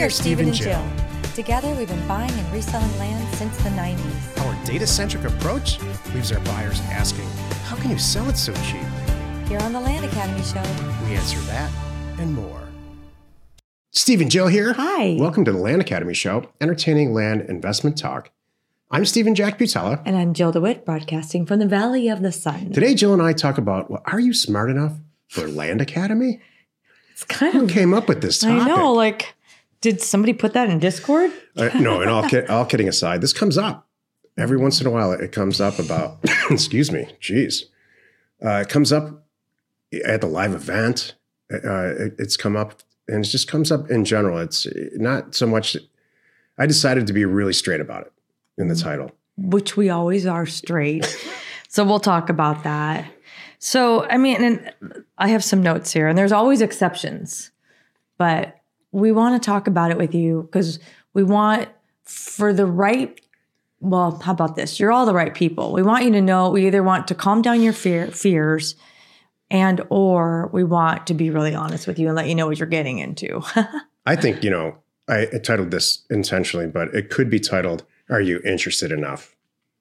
We are Steve and Jill. Together, we've been buying and reselling land since the 90s. Our data centric approach leaves our buyers asking, How can you sell it so cheap? Here on the Land Academy Show. We answer that and more. Steve and Jill here. Hi. Welcome to the Land Academy Show, entertaining land investment talk. I'm Stephen Jack Butala. And I'm Jill DeWitt, broadcasting from the Valley of the Sun. Today, Jill and I talk about well, are you smart enough for Land Academy? It's kind Who of. came up with this topic? I know, like, did somebody put that in Discord? Uh, no, and all, kid, all kidding aside, this comes up every once in a while. It comes up about, excuse me, geez, uh, it comes up at the live event. Uh, it, it's come up, and it just comes up in general. It's not so much. I decided to be really straight about it in the title. Which we always are straight. so we'll talk about that. So, I mean, and I have some notes here, and there's always exceptions, but we want to talk about it with you because we want for the right. Well, how about this? You're all the right people. We want you to know we either want to calm down your fear, fears and or we want to be really honest with you and let you know what you're getting into. I think, you know, I titled this intentionally, but it could be titled, Are You Interested Enough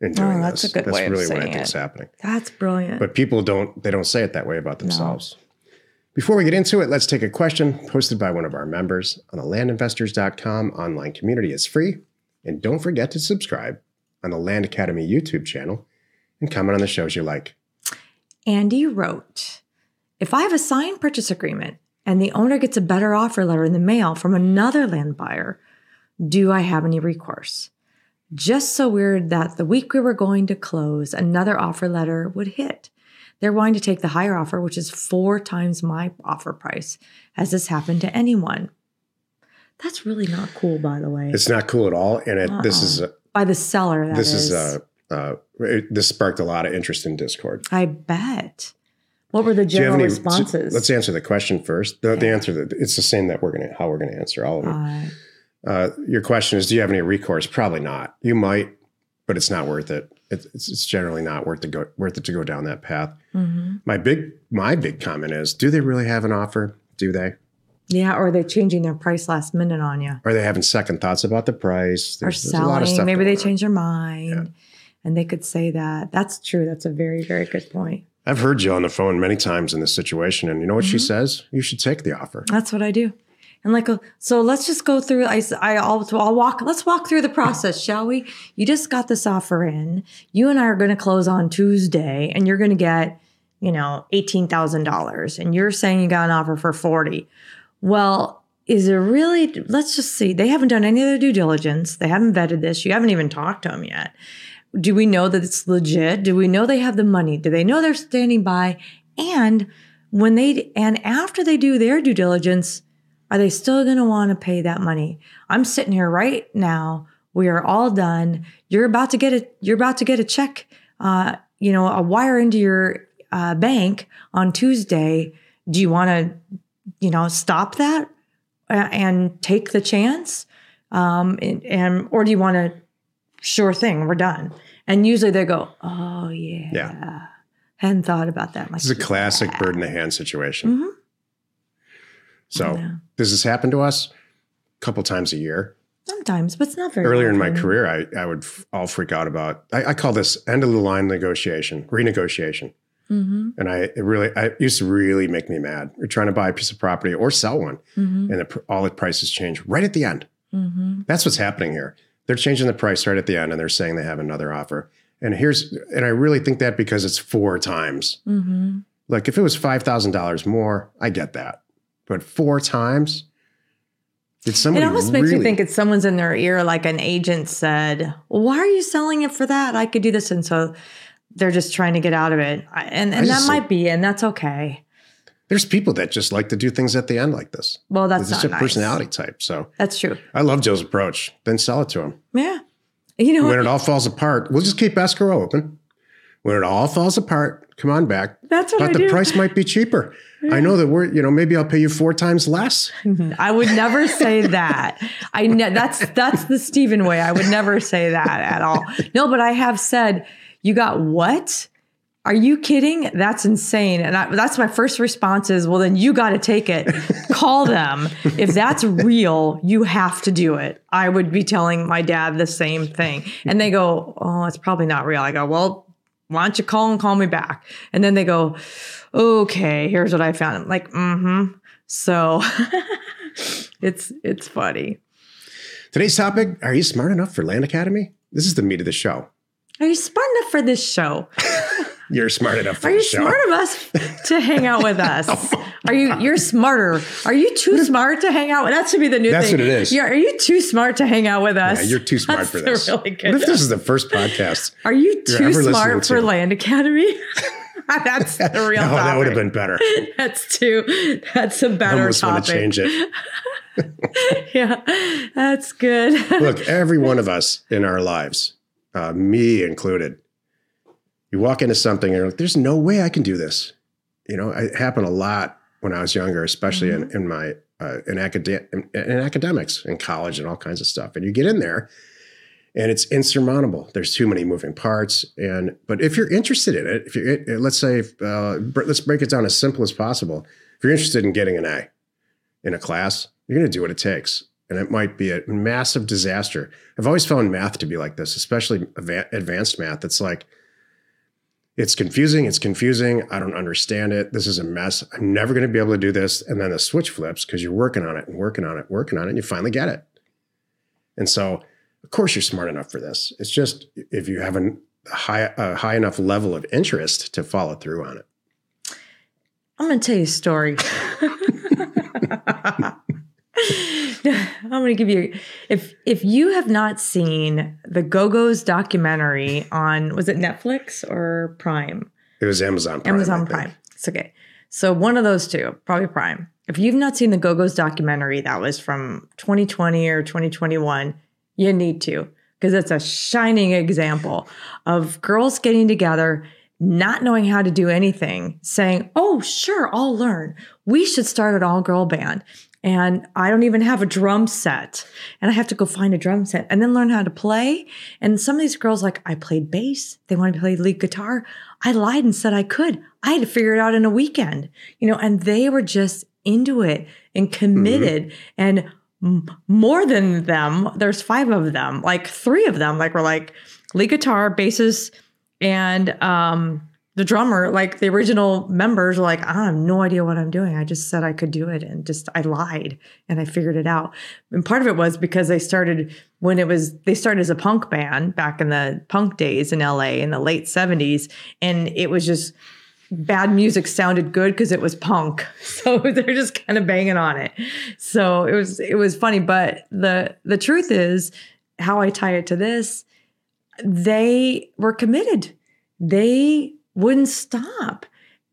in oh, doing Oh, that's this? a good that's way of really what I think is happening. That's brilliant. but people don't they don't say it that way about themselves before we get into it let's take a question posted by one of our members on the landinvestors.com online community it's free and don't forget to subscribe on the land academy youtube channel and comment on the shows you like Andy wrote If I have a signed purchase agreement and the owner gets a better offer letter in the mail from another land buyer, do I have any recourse? Just so weird that the week we were going to close, another offer letter would hit. They're wanting to take the higher offer, which is four times my offer price. Has this happened to anyone? That's really not cool, by the way. it's not cool at all and it this is a, By the seller, that this is. is a uh, it, this sparked a lot of interest in discord I bet. What were the Do you have general any- responses? let's answer the question first the, the answer that it's the same that we're gonna how we're gonna answer all of them Uh, Uh, your question is, do you have any recourse? Probably not. You might, but it's not worth it. It's, it's, generally not worth to go worth it to go down that path. mhm. My big my big comment is, do they really have an offer? Do they? Yeah, or are they changing their price last minute on you? Are they having second thoughts about the price? Or There's, there's a lot of selling. Maybe they change their mind and they could say that. That's true. That's a very, very good point. I've heard you on the phone many times in this situation, and you know what she Mm-hmm. says? You should take the offer. That's what I do. And like, uh, so let's just go through. I, I, I'll, I'll walk. Let's walk through the process, shall we? You just got this offer in. You and I are going to close on Tuesday, and you're going to get, you know, eighteen thousand dollars, and you're saying you got an offer for forty. Well, is it really? Let's just see. They haven't done any of their due diligence. They haven't vetted this. You haven't even talked to them yet. Do we know that it's legit? Do we know they have the money? Do they know they're standing by? And when they and after they do their due diligence, are they still going to want to pay that money? I'm sitting here right now. We are all done. You're about to get a you're about to get a check, uh, you know, a wire into your uh, bank on Tuesday. Do you want to, you know, stop that uh, and take the chance, um, and, and or do you want to? Sure thing, we're done. And usually they go, oh yeah, Yeah. hadn't thought about that. This is a classic bird in the hand situation. Mhm. So Yeah. does this happen to us a couple times a year? Sometimes, but it's not very. Earlier in my career, I, I would f- all freak out about. I, I call this end of the line negotiation, renegotiation. Mhm, and I it really I it used to really make me mad. You're trying to buy a piece of property or sell one, mhm, and the, all the prices change right at the end. mhm. That's what's happening here. They're changing the price right at the end, and they're saying they have another offer. And here's and I really think that because it's four times. Mm-hmm. Like if it was five thousand dollars more, I get that, but four times. Did It somebody almost makes really, you think it's someone's in their ear, like an agent said, well, "Why are you selling it for that? I could do this," and so they're just trying to get out of it, and and that might be, and that's okay. There's people that just like to do things at the end like this. Well, that's just a nice. personality type. So That's true. I love Joe's approach. Then sell it to him. Yeah, you know when it all falls apart, we'll just keep escrow open. When it all falls apart, come on back. That's what but I the do. price might be cheaper. I know that we're, you know, maybe I'll pay you four times less. Mm-hmm. I would never say that. I ne- that's that's the Stephen way. I would never say that at all. No, but I have said, you got what? Are you kidding? That's insane. And I, that's my first response is, well, then you got to take it. Call them. If that's real, you have to do it. I would be telling my dad the same thing. And they go, oh, it's probably not real. I go, well, why don't you call and call me back? And then they go, okay, here's what I found. I'm like, mm-hmm. So it's it's funny. Today's topic: Are you smart enough for Land Academy? This is the meat of the show. Are you smart enough for this show? You're smart enough for Are you show. smart enough to hang out with us? Are you you're smarter? Are you too smart to hang out with? That should be the new That's thing. what it is. Yeah, are you too smart to hang out with us? Yeah, you're too smart That's for this. Really good. what if this is the first podcast? are you too smart for to? Land Academy? That's the real Oh, topic. that would have been better. That's too. That's a better I almost want to change it. Yeah, that's good. Look, every one of us in our lives, uh, me included, you walk into something and you're like, there's no way I can do this. You know, it happened a lot when I was younger, especially in, in my uh, in, acad- in, in academics, in college, and all kinds of stuff. And you get in there, and it's insurmountable. There's too many moving parts. And but if you're interested in it, if you let's say uh, br- let's break it down as simple as possible. If you're interested in getting an A in a class, you're going to do what it takes. And it might be a massive disaster. I've always found math to be like this, especially advanced math. It's like, it's confusing. It's confusing. I don't understand it. This is a mess. I'm never going to be able to do this. And then the switch flips because you're working on it and working on it, working on it, and you finally get it. And so, of course, you're smart enough for this. It's just if you have a high, a high enough level of interest to follow through on it. I'm going to tell you a story. I'm going to give you if if you have not seen the Go Go's documentary on was it Netflix or Prime? It was Amazon Prime. Amazon. Prime. It's okay. So one of those two, probably Prime. If you've not seen the Go Go's documentary that was from 2020 or 2021, you need to because it's a shining example of girls getting together, not knowing how to do anything, saying, "Oh, sure, I'll learn. We should start an all-girl band." And I don't even have a drum set. And I have to go find a drum set and then learn how to play. And some of these girls, like, I played bass. They wanted to play lead guitar. I lied and said I could. I had to figure it out in a weekend, you know, and they were just into it and committed. And m- more than them, there's five of them, like three of them, like, were like lead guitar, basses, and um, the drummer, like the original members, were like, I have no idea what I'm doing. I just said I could do it, and just I lied and I figured it out. And part of it was because they started when it was they started as a punk band back in the punk days in LA in the late 70s, and it was just bad music sounded good because it was punk. So they're just kind of banging on it. So it was it was funny, but the the truth is how I tie it to this, they were committed. They wouldn't stop.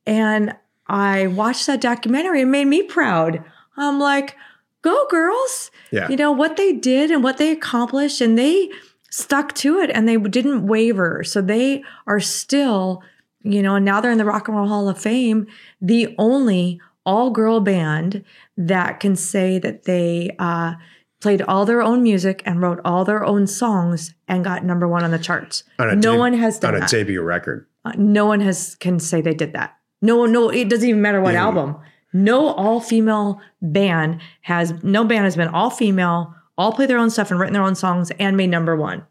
And I watched that documentary. It made me proud. I'm like, go girls. Yeah. You know what they did and what they accomplished, and they stuck to it and they didn't waver. So they are still, you know, now they're in the Rock and Roll Hall of Fame, the only all girl band that can say that they uh, played all their own music and wrote all their own songs and got number one on the charts. On No one has done on a that. debut record. Uh, no one has can say they did that. No, no, it doesn't even matter what Yeah. album. No all female band has no band has been all female, all play their own stuff and written their own songs and made number one.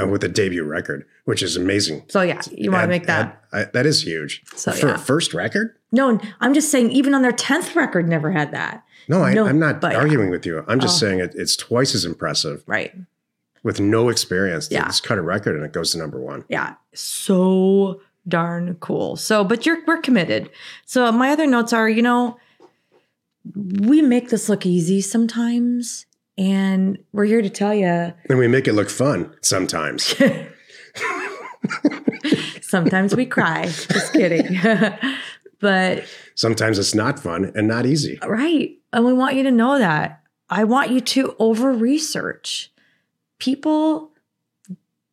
uh, with a debut record, which is amazing. So yeah, you want to make that. add- I- that is huge. So, for yeah. a first record? No, I'm just saying even on their 10th record never had that. No, I, No, I'm not but- arguing with you. I'm just Oh. saying it, it's twice as impressive Right. with no experience Yeah. just cut a record and it goes to number one. Yeah. So darn cool. So, but you're we're committed. So my other notes are, you know, we make this look easy sometimes. And we're here to tell you And we make it look fun sometimes. sometimes we cry. Just kidding. but sometimes it's not fun and not easy. Right. And we want you to know that. I want you to over research. People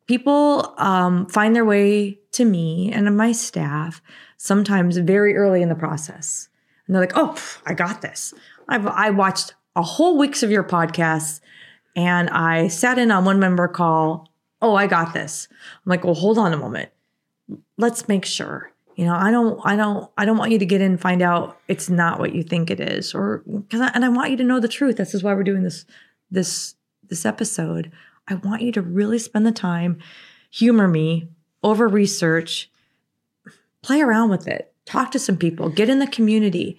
people um, find their way to me and my staff sometimes very early in the process. And they're like, "Oh, I got this. I've I watched a whole weeks of your podcasts and I sat in on one member call. Oh, I got this." I'm like, "Well, hold on a moment. Let's make sure. You know, I don't, I don't, I don't want you to get in and find out it's not what you think it is, or because, and I want you to know the truth. This is why we're doing this, this, this episode. I want you to really spend the time, humor me, over research, play around with it, talk to some people, get in the community,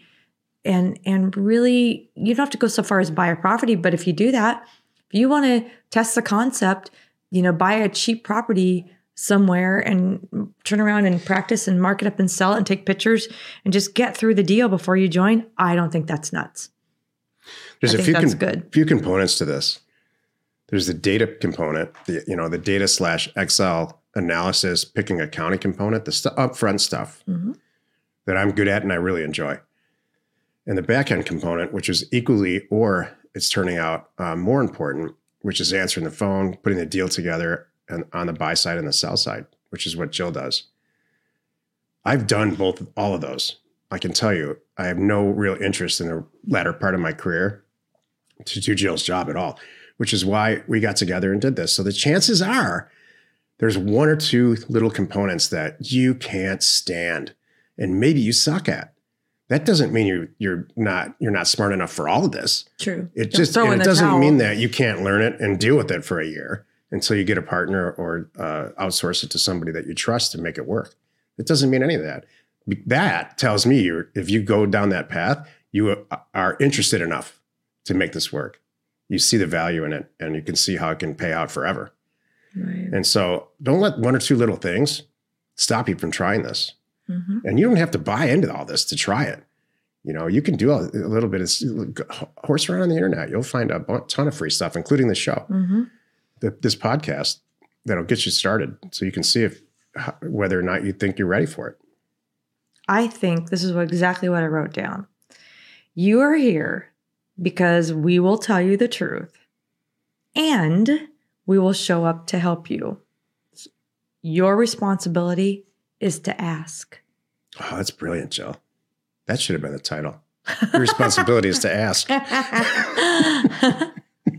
and and really, you don't have to go so far as buy a property, but if you do that, if you want to test the concept, you know, buy a cheap property somewhere and turn around and practice and mark it up and sell it and take pictures and just get through the deal before you join, I don't think that's nuts. There's I a few good. few components to this. There's the data component, the you know the data slash Excel analysis, picking a county component, the st- upfront stuff Mhm. that I'm good at and I really enjoy, and the back end component, which is equally or it's turning out uh, more important, which is answering the phone, putting the deal together, and on the buy side and the sell side, which is what Jill does. I've done both all of those. I can tell you, I have no real interest in the latter part of my career to do Jill's job at all, which is why we got together and did this. So the chances are there's one or two little components that you can't stand and maybe you suck at. That doesn't mean you're you're not you're not smart enough for all of this. True. It just it doesn't towel. mean that you can't learn it and deal with it for a year until you get a partner or uh, outsource it to somebody that you trust to make it work. It doesn't mean any of that. That tells me you're, if you go down that path, you are interested enough to make this work. You see the value in it, and you can see how it can pay out forever. Right. And so, don't let one or two little things stop you from trying this. hmm And you don't have to buy into all this to try it. You know, you can do a, a little bit of horse around on the internet. You'll find a ton of free stuff, including the show, hmm the, this podcast, that'll get you started, so you can see if whether or not you think you're ready for it. I think this is what, exactly what I wrote down. You are here because we will tell you the truth and we will show up to help you. Your responsibility is to ask. Oh, that's brilliant, Jill. That should have been the title. Your responsibility is to ask. Thank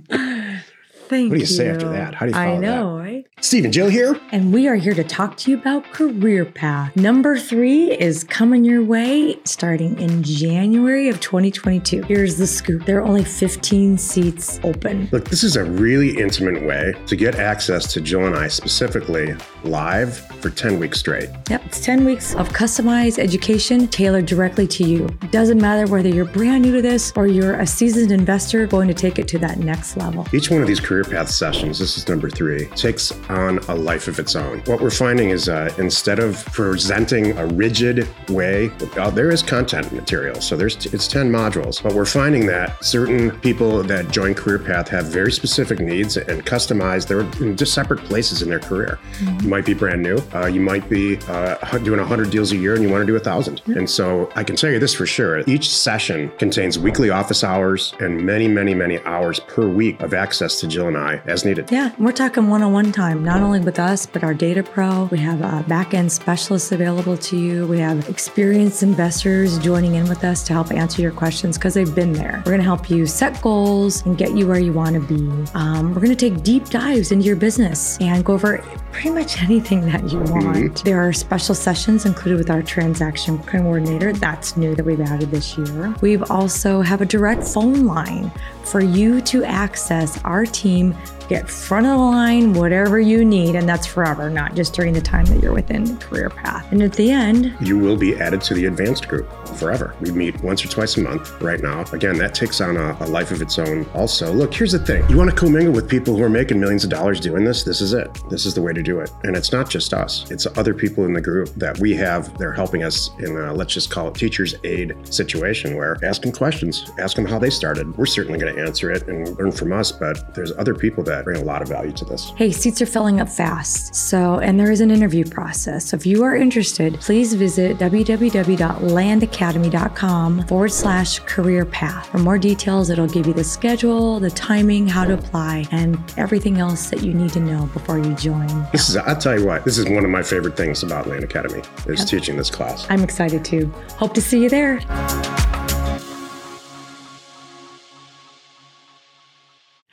you. What do you say after that? How do you I follow that? know, right? Steve and Jill here. And we are here to talk to you about Career Path. Number three is coming your way starting in January of 2022. Here's the scoop there are only 15 seats open. Look, this is a really intimate way to get access to Jill and I specifically live for 10 weeks straight. Yep, it's 10 weeks of customized education tailored directly to you. Doesn't matter whether you're brand new to this or you're a seasoned investor going to take it to that next level. Each one of these career path sessions, this is number three, takes on a life of its own. What we're finding is uh, instead of presenting a rigid way, uh, there is content material. So there's it's 10 modules, but we're finding that certain people that join career path have very specific needs and customize. They're in just separate places in their career. You might be brand new. Uh, you might be uh, doing 100 deals a year and you want to do a thousand. And so I can tell you this for sure. Each session contains weekly office hours and many, many, many hours per week of access to Jill and I as needed. Yeah, we're talking one on one time, not only with us, but our data pro. We have uh, back end specialists available to you. We have experienced investors joining in with us to help answer your questions because they've been there. We're going to help you set goals and get you where you want to be. Um, we're going to take deep dives into your business and go over pretty much anything that you want. There are special sessions included with our transaction coordinator. That's new that we've added this year. We've also have a direct phone line for you to access our team, get front of the line, whatever you need, and that's forever, not just during the time that you're within the career path. And at the end, You will be added to the advanced group forever. We meet once or twice a month right now. Again, that takes on a, a life of its own. Also, look, here's the thing you want to commingle with people who are making millions of dollars doing this? This is it. This is the way to do it. And it's not just us, it's other people in the group that we have. They're helping us in, a, let's just call it teacher's aide situation where ask them questions, ask them how they started. We're certainly going to answer it and learn from us, but there's other people that bring a lot of value to this. hey, seats are filling up fast. So, and there is an interview process. So if you are interested, please visit www.landacademy.com forward slash career path. For more details, it'll give you the schedule, the timing, how to apply, and everything else that you need to know before you join. This is, I'll tell you what, this is one of my favorite things about Land Academy is teaching this class. I'm excited too. Hope to see you there.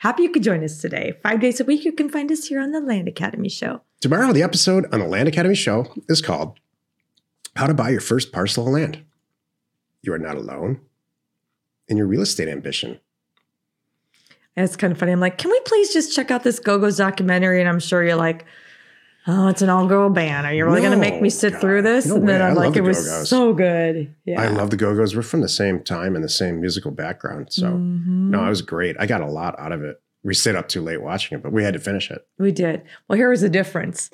Happy you could join us today. Five days a week, you can find us here on the Land Academy Show. Tomorrow, the episode on the Land Academy show is called how to buy your first parcel of land. You are not alone in your real estate ambition. It's kind of funny. I'm like, can we please just check out this GoGo's documentary? And I'm sure you're like, oh, it's an all girl band. Are you really going to make me sit God, through this? no and then I'm like, the it was Go-Go's. so good. Yeah. I love the Go Go's. We're from the same time and the same musical background. So, Mhm. no, it was great. I got a lot out of it. We stayed up too late watching it, but we had to finish it. We did. Well, here was the difference.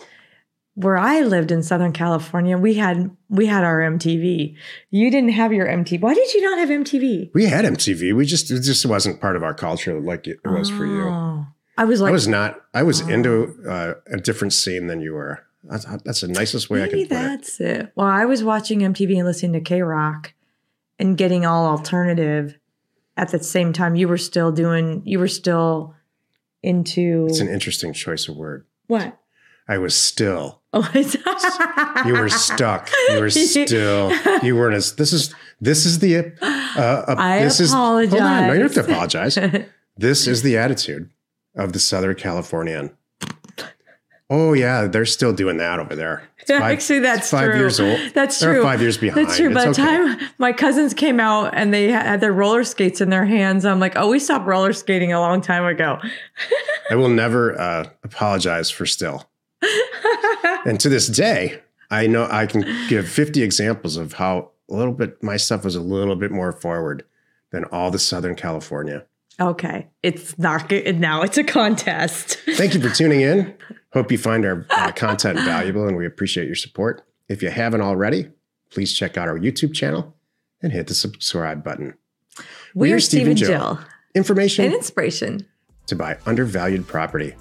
Where I lived in Southern California, we had we had our MTV. You didn't have your MTV. Why did you not have MTV? We had MTV. We just, it just wasn't part of our culture like it was for you. I was like, I was not, I was Oh. into uh, a different scene than you were. That's, that's the nicest way I maybe can put it. that's it. Well, I was watching MTV and listening to KROQ and getting all alternative at the same time. You were still doing. You were still into It's an interesting choice of word. what? I was still. Oh, You were stuck. You were still. You weren't as. This is. This is the. Uh, uh, I this is. Hold on. No, you don't have to apologize. apologize. This is the attitude of the Southern Californian. Oh yeah, they're still doing that over there. It's five- Actually, that's it's five true. years old. That's They're true. five years behind. That's true. By the okay. time my cousins came out and they had their roller skates in their hands, I'm like, oh, we stopped roller skating a long time ago. I will never uh, apologize for still. and to this day, I know I can give 50 examples of how a little bit my stuff was a little bit more forward than all the Southern California. Okay, it's not good. Now it's a contest. Thank you for tuning in. Hope you find our uh, content valuable and we appreciate your support. If you haven't already, please check out our YouTube channel and hit the subscribe button. We're We're Steve Steve and and Jill. Jill. Information And inspiration. to buy undervalued property.